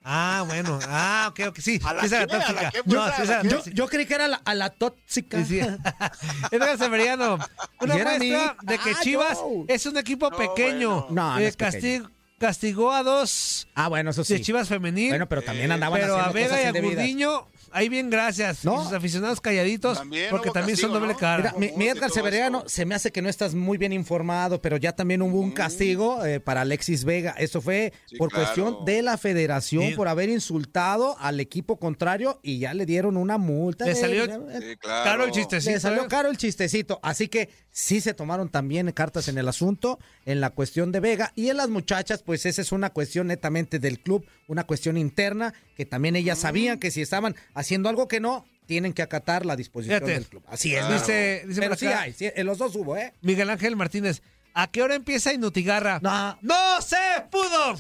Ah, bueno. Ah, ok, ok, sí. ¿A la Sí, esa qué? era ¿A la tóxica. qué, No, fuerza? sí, ¿A esa la era qué? Yo, tóxica. yo creí que era la, a la tóxica. Sí, sí. Edgar Severiano. Una ¿Y era a mí? muestra de que Ah, Chivas yo. es un equipo No, pequeño. bueno. No, no Eh, es pequeño. castigó a dos Ah, bueno, eso de sí. Chivas femenil. Bueno, pero también andaban pero a haciendo Vega cosas y a indebidas. Gurdiño, ahí bien, gracias. ¿No? Y sus aficionados calladitos, También porque también son doble ¿no? cara. Mira, mi, Edgar Severiano, se me hace que no estás muy bien informado, pero ya también hubo un castigo eh, para Alexis Vega. Eso fue Sí, por claro. cuestión de la federación, Sí. por haber insultado al equipo contrario y ya le dieron una multa. Le de- salió claro. Caro el chistecito. le salió ¿eh? caro el chistecito. Así que sí se tomaron también cartas en el asunto, en la cuestión de Vega. Y en las muchachas, pues esa es una cuestión netamente del club, una cuestión interna, que también ellas sabían que si estaban haciendo algo que no, tienen que acatar la disposición Fíjate. del club. Así es. Claro. Dice, dice Pero sí hay, sí, en los dos hubo, ¿eh? Miguel Ángel Martínez, ¿a qué hora empieza Inutigarra? No. ¡No se pudo!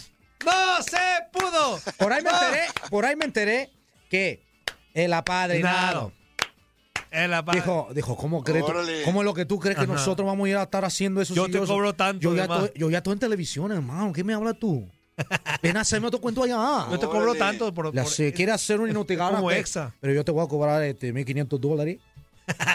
¡No se pudo! Por ahí me ¡No! enteré, por ahí me enteré que el apadrinado pa- dijo, dijo, ¿cómo crees? ¿Cómo es lo que tú crees que nosotros vamos a ir a estar haciendo eso? Yo si te cobro tanto, Yo ya, yo ya estoy en televisión, hermano. ¿Qué me hablas tú? Ven a hacerme otro cuento allá. Yo te cobro Órale. tanto por, La- por- si quieres hacer un inutigana, como pe- exa. pero yo te voy a cobrar este 1.500 dólares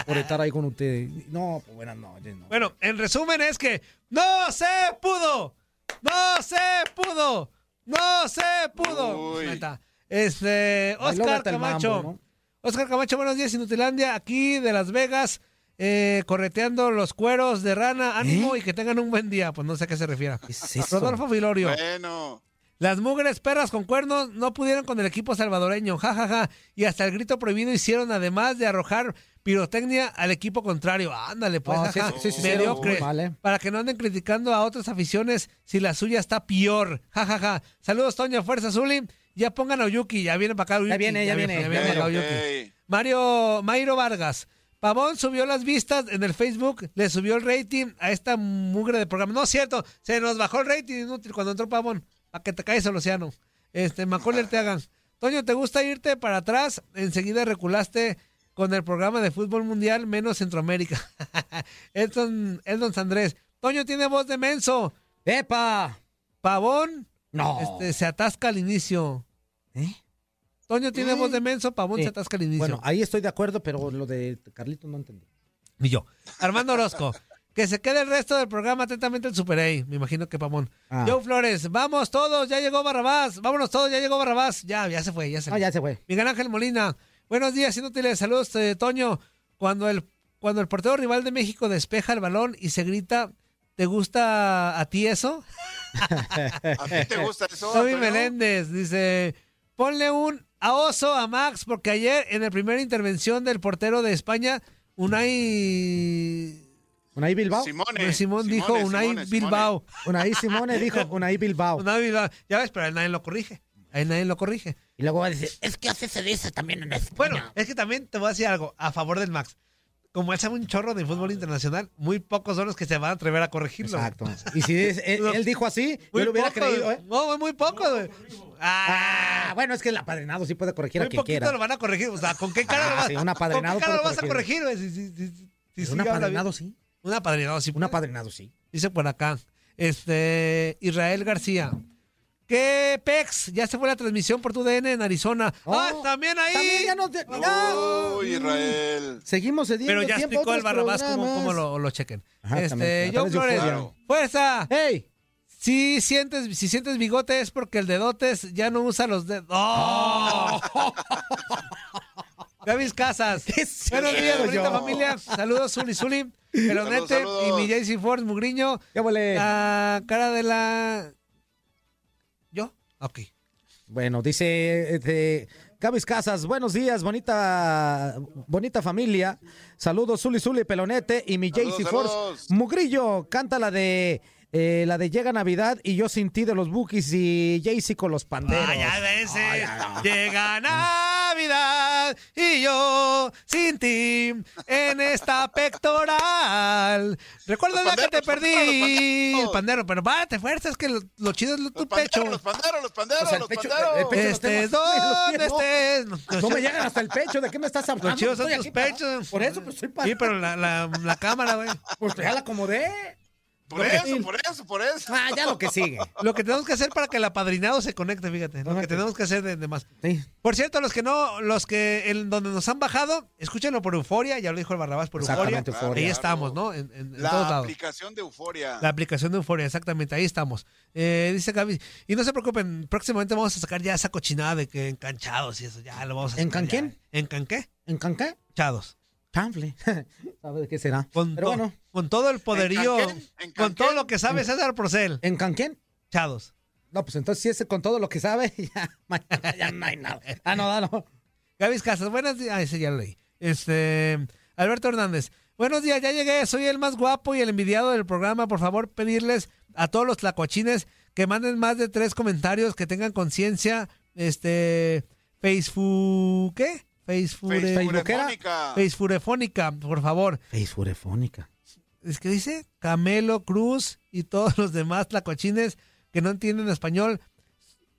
por estar ahí con ustedes. No, pues buenas noches. No. Bueno, en resumen es que ¡No se pudo! ¡No se pudo! ¡No se pudo! Uy. Ahí está. Este, Oscar Camacho. mambo, ¿no? Oscar Camacho, buenos días, Inutilandia, aquí de Las Vegas, eh, correteando los cueros de rana. Ánimo ¿Eh? y que tengan un buen día. Pues no sé a qué se refiere. ¿Qué es? Rodolfo Filorio. Bueno. Las mugres perras con cuernos no pudieron con el equipo salvadoreño, jajaja, y hasta el grito prohibido hicieron además de arrojar pirotecnia al equipo contrario. Ándale, pues, sí, jaja, sí, sí, sí, mediocre. Para que no anden criticando a otras aficiones si la suya está peor, jajaja. Saludos, Toño, Fuerza Zuli. Ya pongan a Oyuki, ya viene para acá Oyuki. Ya viene, ya viene, ya. Mario, Mairo Vargas. Pavón subió las vistas en el Facebook, le subió el rating a esta mugre de programa. No es cierto, se nos bajó el rating inútil cuando entró Pavón. A que te caes el océano. Este, Macaulay te hagan. Toño, ¿te gusta irte para atrás? Enseguida reculaste con el programa de fútbol mundial menos Centroamérica. Edson, Edson Sandrés. Toño tiene voz de menso. ¡Epa! Pavón No. este, se atasca al inicio. ¿Eh? Toño tiene voz de menso, Pavón Sí. se atasca al inicio. Bueno, ahí estoy de acuerdo, pero lo de Carlito no entendí. Y yo. Armando Orozco. Que se quede el resto del programa atentamente el Super A. Me imagino que Pamón. Ah. Joe Flores. Vamos todos, ya llegó Barrabás. Vámonos todos, ya llegó Barrabás. Ya, ya se fue, ya se No, fue. ya se fue. Miguel Ángel Molina. Buenos días, inútiles. Saludos, eh, Toño. Cuando el, cuando el portero rival de México despeja el balón y se grita, ¿te gusta a ti eso? ¿A ti te gusta eso? Toby? Meléndez dice, ponle un a oso a Max, porque ayer en la primera intervención del portero de España, Unai... Unai Bilbao. Simone. Simón dijo Simone, Unai Simone, Bilbao. Unai Simone dijo Unai Bilbao. Unai Bilbao. Ya ves, pero nadie lo corrige. A él nadie lo corrige. Y luego va a decir, Es que hace se dice también en España. Bueno, es que también te voy a decir algo a favor del Max. Como él sabe un chorro de fútbol internacional, muy pocos son los que se van a atrever a corregirlo. exacto. Y si es- él, él dijo así, Muy yo lo hubiera creído, ¿eh? No, muy pocos. güey. Ah, Ah, bueno, es que el apadrinado sí puede corregir a muy quien poquito quiera. lo van a corregir. O sea, ¿con qué cara Ah, lo vas, sí, un apadrinado ¿con qué cara lo vas a corregir. güey? Si- si- si- si- si un apadrinado sí. Un apadrinado, sí. Un apadrinado sí. Dice por acá. Este, Israel García. ¿Qué pex? Ya se fue la transmisión por tu DN en Arizona. Oh, ah, también ahí. También ya nos... de- mira. Uy, Israel. Seguimos cediendo Pero ya explicó el Barrabás cómo, lo, lo chequen. Ajá, este, de Flores. ¡Fuerza! ¡Ey! Si sientes, si sientes bigote es porque el dedotes ya no usa los dedos. ¡Oh! Gavis Casas. Buenos días, bonita familia. Saludos, Zuli Zuli. Pelonete Saludos, y mi JC Ford, Mugriño. ¿Qué? La cara de la. Ok. Bueno, dice este, Gavis Casas, buenos días, bonita, bonita familia. Saludos, Zuli Zuli Pelonete y mi JC Force. Mugrillo, canta la de eh, la de Llega Navidad y yo sin ti de los Bookies y JC con los panderos. Ay, a veces llega Navidad y yo sin ti en esta pectoral. Recuerda Los que te perdí. El pandero, pero párate fuerza, es que lo, lo chido es lo- tu Los panderos, pecho. los panderos, los panderos, O sea, el los pecho- panderos. el pecho- Este, ¿dónde no. estés? No me llegan hasta el pecho, ¿de qué me estás hablando? Los chidos son tus pechos. Por eso, pues estoy Sí, parado. pero la, la, la cámara, güey. Pues ya la acomodé. Por eso, por eso, por eso. Ah, ya lo que sigue. Lo que tenemos que hacer para que el apadrinado se conecte, fíjate. Lo que tenemos que hacer de, de más. Por cierto, los que no, los que en donde nos han bajado, escúchenlo por Euforia, ya lo dijo el Barrabás por Euforia. Exactamente, Euforia. Ahí estamos, ¿no? En, en- en La todos lados. aplicación de Euforia. La aplicación de Euforia, exactamente, ahí estamos. Eh, dice Gaby, y no se preocupen, próximamente vamos a sacar ya esa cochinada de que encanchados y eso, ya lo vamos a ¿En sacar ya. canquién? ¿En canqué? ¿En Canqué? Chados. Chanfle. ¿Sabe de qué será? Con, Pero to- bueno. con todo el poderío, con todo lo que sabe César Procel. ¿En Canquén? Chados. No, pues entonces si ese con todo lo que sabe, ya, mañana ya no hay nada. Ah, no, no. Gaby Casas, buenos días. Ah, ese ya lo leí. Este, Alberto Hernández. Buenos días, ya llegué. Soy el más guapo y el envidiado del programa. Por favor, pedirles a todos los tlacuachines que manden más de tres comentarios, que tengan conciencia. Este, Facebook, ¿qué? Facebook, Facebookera. Facebookefónica, por favor. Facebookefónica. Es que dice Camelo Cruz y todos los demás tlacuachines que no entienden español.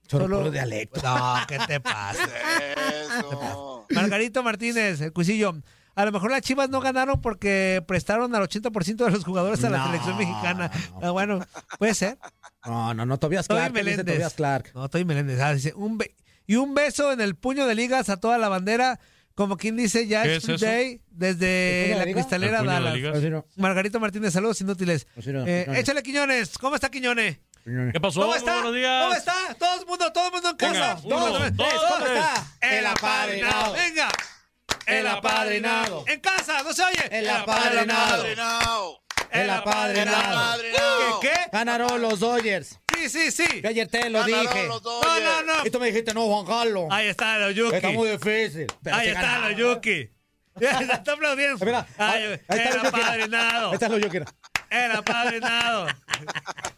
Solo Solo- puro dialecto. No, ¿qué te pasa? Eso. Margarito Martínez, el cuisillo. A lo mejor las Chivas no ganaron porque prestaron al 80% de los jugadores a la No, selección mexicana. Ah, bueno, puede ser. No, no, no, Tobias Toby Clark. ¿qué dice Meléndez. Tobias Clark. No, Toby Meléndez. Ah, dice, un be- y un beso en el puño de ligas a toda la bandera. Como quien dice, ya ¿Qué es? Day ¿El desde de la cristalera ¿El puño de Dallas. no. Margarito Martínez, saludos inútiles. Eh, Quiñones. échale Quiñones. ¿Cómo está Quiñones? ¿Qué pasó? ¿Cómo está? buenos días. ¿Cómo está? Todo el mundo, todo el mundo en casa. Venga, uno, Dos, tres, dos, ¿Cómo tres. está? El apadrinado. Venga. El apadrinado. En casa, no se oye. El apadrinado. Apadrinado. El apadrinado. Apadrinado. ¿Qué? ¿Qué? Ganaron los Dodgers. Sí, sí, sí. Yo ayer te lo Ganaron dije. los No, Dodgers. no, no. Y tú me dijiste, no, Juan Carlos. Ahí está los Yuki. Está muy difícil. Pero Ahí sí está ganaron. los Yuki. Ya se está aplaudiendo. Mira, Ay, ahí está el los Yuki. apadrinado. Ahí está lo yo quiero. El apadrinado.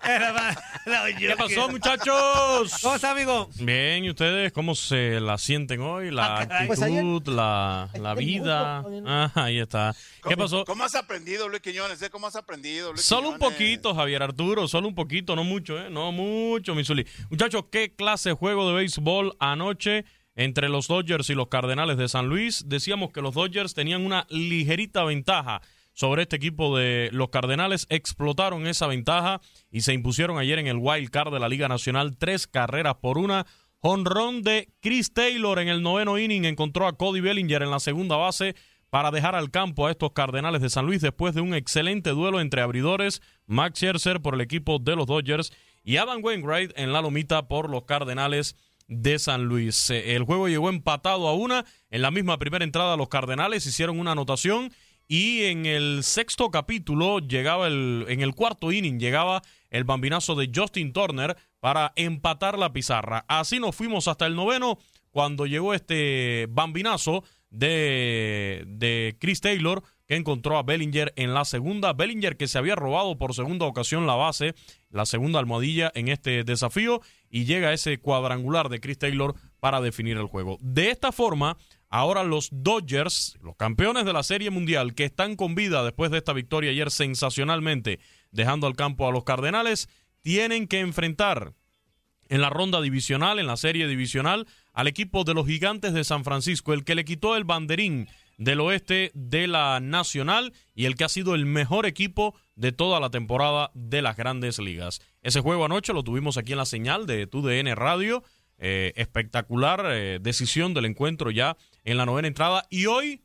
El apadrinado. ¿Qué pasó, muchachos? ¿Cómo está, amigo? Bien, ¿y ustedes cómo se la sienten hoy? La Ah, caray. Pues actitud, la, la vida. Ah, ahí está. ¿Qué pasó? ¿Cómo has aprendido, Luis Quiñones? eh? ¿Cómo has aprendido, Luis Solo un poquito, Javier Arturo, solo un poquito, no mucho, ¿eh? No mucho, Misuli. Muchachos, ¿qué clase de juego de béisbol anoche entre los Dodgers y los Cardenales de San Luis? Decíamos que los Dodgers tenían una ligerita ventaja sobre este equipo de los Cardenales. Explotaron esa ventaja y se impusieron ayer en el Wild Card de la Liga Nacional tres carreras por una. Honrón de Chris Taylor en el noveno inning encontró a Cody Bellinger en la segunda base para dejar al campo a estos Cardenales de San Luis después de un excelente duelo entre abridores, Max Scherzer por el equipo de los Dodgers y Adam Wainwright en la lomita por los Cardenales de San Luis. Eh, El juego llegó empatado a una. En la misma primera entrada los Cardenales hicieron una anotación y en el sexto capítulo llegaba el, en el cuarto inning llegaba el bambinazo de Justin Turner para empatar la pizarra. Así nos fuimos hasta el noveno cuando llegó este bambinazo de, de Chris Taylor que encontró a Bellinger en la segunda. Bellinger que se había robado por segunda ocasión la base, la segunda almohadilla en este desafío y llega ese cuadrangular de Chris Taylor para definir el juego. De esta forma, ahora los Dodgers, los campeones de la Serie Mundial que están con vida después de esta victoria ayer sensacionalmente dejando al campo a los Cardenales, tienen que enfrentar en la ronda divisional, en la serie divisional, al equipo de los Gigantes de San Francisco, el que le quitó el banderín del oeste de la Nacional y el que ha sido el mejor equipo de toda la temporada de las grandes ligas. Ese juego anoche lo tuvimos aquí en la señal de TUDN Radio. Eh, espectacular eh, decisión del encuentro ya en la novena entrada. Y hoy,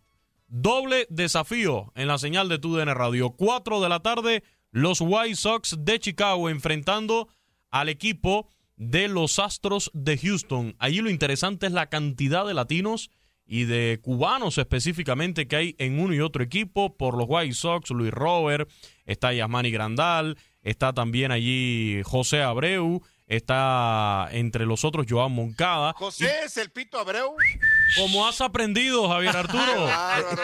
doble desafío en la señal de TUDN Radio. Cuatro de la tarde, los White Sox de Chicago enfrentando al equipo de los Astros de Houston. Allí lo interesante es la cantidad de latinos y de cubanos específicamente que hay en uno y otro equipo. Por los White Sox, Luis Robert, está Yasmani Grandal, está también allí José Abreu, está entre los otros Joan Moncada. José es el Pito Abreu. Como has aprendido, Javier Arturo.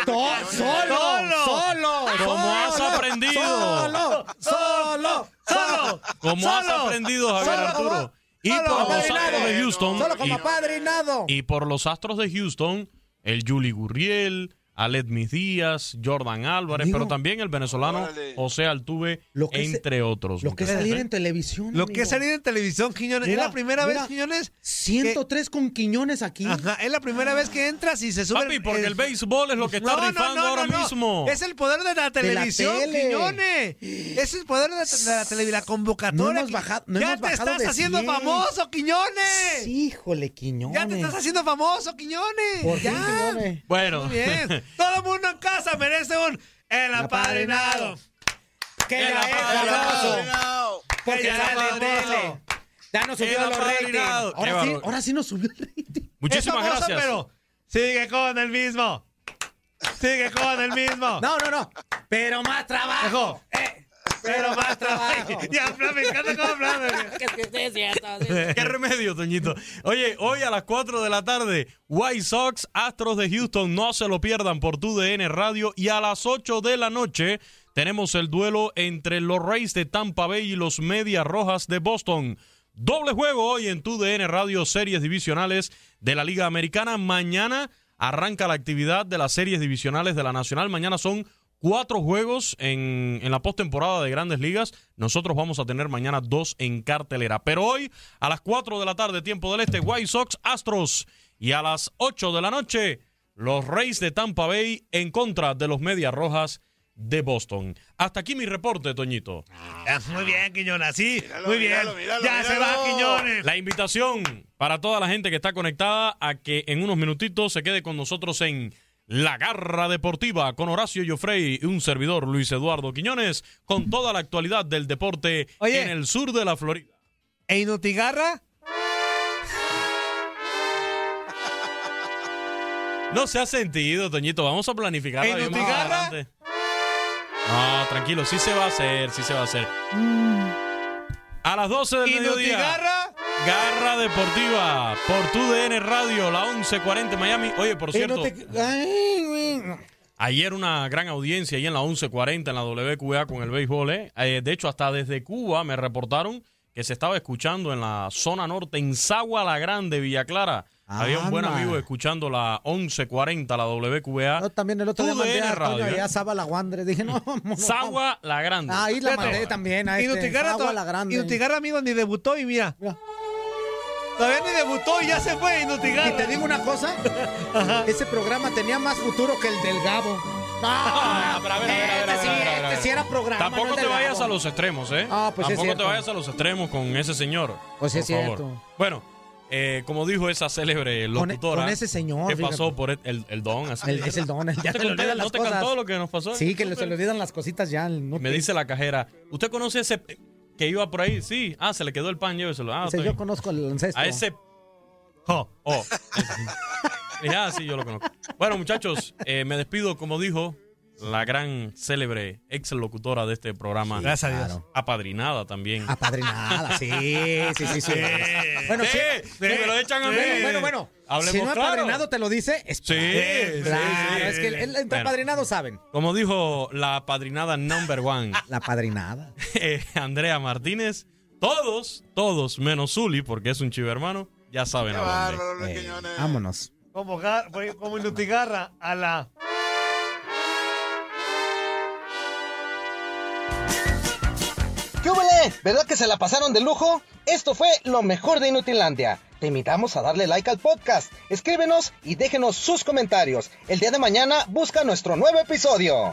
Quiñones. solo, solo, Como has solo, aprendido. Solo, solo, solo. Como has Solo. aprendido, Javier Solo, Arturo. Y solo, por los. Astros de Houston. Solo y- como apadrinado. Y por los Astros de Houston, el Juli Gurriel, Aled Mis Díaz, Jordan Álvarez, Amigo. pero también el venezolano José Altuve, Lo que entre otros. Lo que salir en televisión. Lo que es salir en televisión, Quiñones. es la primera mira, vez, Quiñones. 103 con Quiñones aquí. Ajá, es la primera vez que entras y se sube. Papi, porque el béisbol es lo que está rifando ahora mismo. Es el poder de la televisión, tele. Quiñones. Es el poder de la, de la televisión, la convocatoria. No hemos bajado- no ya hemos te bajado estás de haciendo 100. famoso, Quiñones. Híjole, Quiñones. Ya te estás haciendo famoso, Quiñones. Por ya. fin, Quiñones. Bueno, Muy bien. Todo el mundo en casa merece un el apadrinado. Que El ya es apadrinado. Porque Que ya en tele. Ya nos El subió los ratings. apadrinado. Qué Ahora sí, ahora sí nos subió el rating. muchísimas famoso, gracias. pero sigue con el mismo. Sigue con el mismo. No, no, no. Pero más trabajo. Eh, Pero más trabajo. Ya, me encanta cómo hablan. que sí, sí, es cierto, sí. ¿Qué remedio, Toñito? Oye, hoy a las 4 de la tarde, White Sox, Astros de Houston, no se lo pierdan por tu DN Radio. Y a las 8 de la noche tenemos el duelo entre los Rays de Tampa Bay y los Medias Rojas de Boston. Doble juego hoy en tu DN Radio, series divisionales de la Liga Americana. Mañana arranca la actividad de las series divisionales de la Nacional. Mañana son cuatro juegos en, en la postemporada de Grandes Ligas. Nosotros vamos a tener mañana dos en cartelera. Pero hoy, a las 4 de la tarde, tiempo del este, White Sox, Astros. Y a las 8 de la noche, los Rays de Tampa Bay en contra de los Medias Rojas de Boston. Hasta aquí mi reporte, Toñito. Ah, Muy bien, Quiñones. Sí, Míralo, muy bien. míralo, míralo, ya se va, Quiñones. La invitación para toda la gente que está conectada a que en unos minutitos se quede con nosotros en La Garra Deportiva con Horacio Joffrey y un servidor Luis Eduardo Quiñones con toda la actualidad del deporte Oye. en el sur de la Florida. ¿E Inutigarra? No se ha sentido, Toñito. Vamos a planificar ¿En Utigarra? No, tranquilo, sí se va a hacer, sí se va a hacer. A las 12 del mediodía. ¿Inutigarra? Garra Deportiva por tu DN Radio, la 1140 Miami. Oye, por Eh, cierto, no ayer una gran audiencia ahí en la 1140 en la WQA con el béisbol. ¿eh? Eh, de hecho, hasta desde Cuba me reportaron que se estaba escuchando en la zona norte, en Sagua la Grande, Villa Clara. Había un buen amigo escuchando la 1140, la WQA. Yo también el otro día mandé a Radio, allá ¿eh? a Saba la Wandre. Dije, no, no, Sagua la Grande. Ahí la mandé también a este. Sagua to- la Grande. Inutigarra, amigo, ni debutó y mira. Mira. Todavía ni debutó y ya se fue Y Inutigarra. te digo una cosa, ese programa tenía más futuro que el del Gabo. No, Ah, pero a ver, a ver, a ver, este sí, este sí era programa. no Tampoco te vayas Gabo. a los extremos, ¿eh? Ah, pues es Tampoco te vayas a los extremos con ese señor. Pues sí por es favor. cierto. Bueno, eh, como dijo esa célebre locutora. con ese señor, ¿Qué fíjate. pasó por el, el- el don? Así. El- es el don, el- ya ¿No te se le conté- olvidan ¿No las te cosas. cantó lo que nos pasó? Sí, que le- se le olvidan las cositas ya. no Me te- dice la cajera, ¿usted conoce ese que iba por ahí? Sí. Ah, se le quedó el pan, lléveselo. Ah, Dice, yo conozco el ancestro. A ese... Oh, oh. Ah, sí, yo lo conozco. Bueno, muchachos, eh, me despido, como dijo la gran, célebre, ex locutora de este programa. Gracias a Dios. Claro. Apadrinada también. Apadrinada, sí, sí, sí, sí. Bueno, sí. Sí, sí, me lo echan a mí. Bueno, bueno, bueno. Hablemos si no claro. apadrinado te lo dice, es Sí, sí, Claro, sí, es que el, el- entre Bueno. apadrinados saben. Como dijo la apadrinada number one, La apadrinada. eh, Andrea Martínez, todos, todos, menos Zuli, porque es un chivo hermano, ya saben Qué a dónde. bárbaro, Eh, vámonos. Como, como Inutigarra a la. ¿Verdad que se la pasaron de lujo? Esto fue lo mejor de Inutilandia. Te invitamos a darle like al podcast, escríbenos y déjenos sus comentarios. El día de mañana busca nuestro nuevo episodio.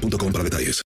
boostmobile.com para detalles.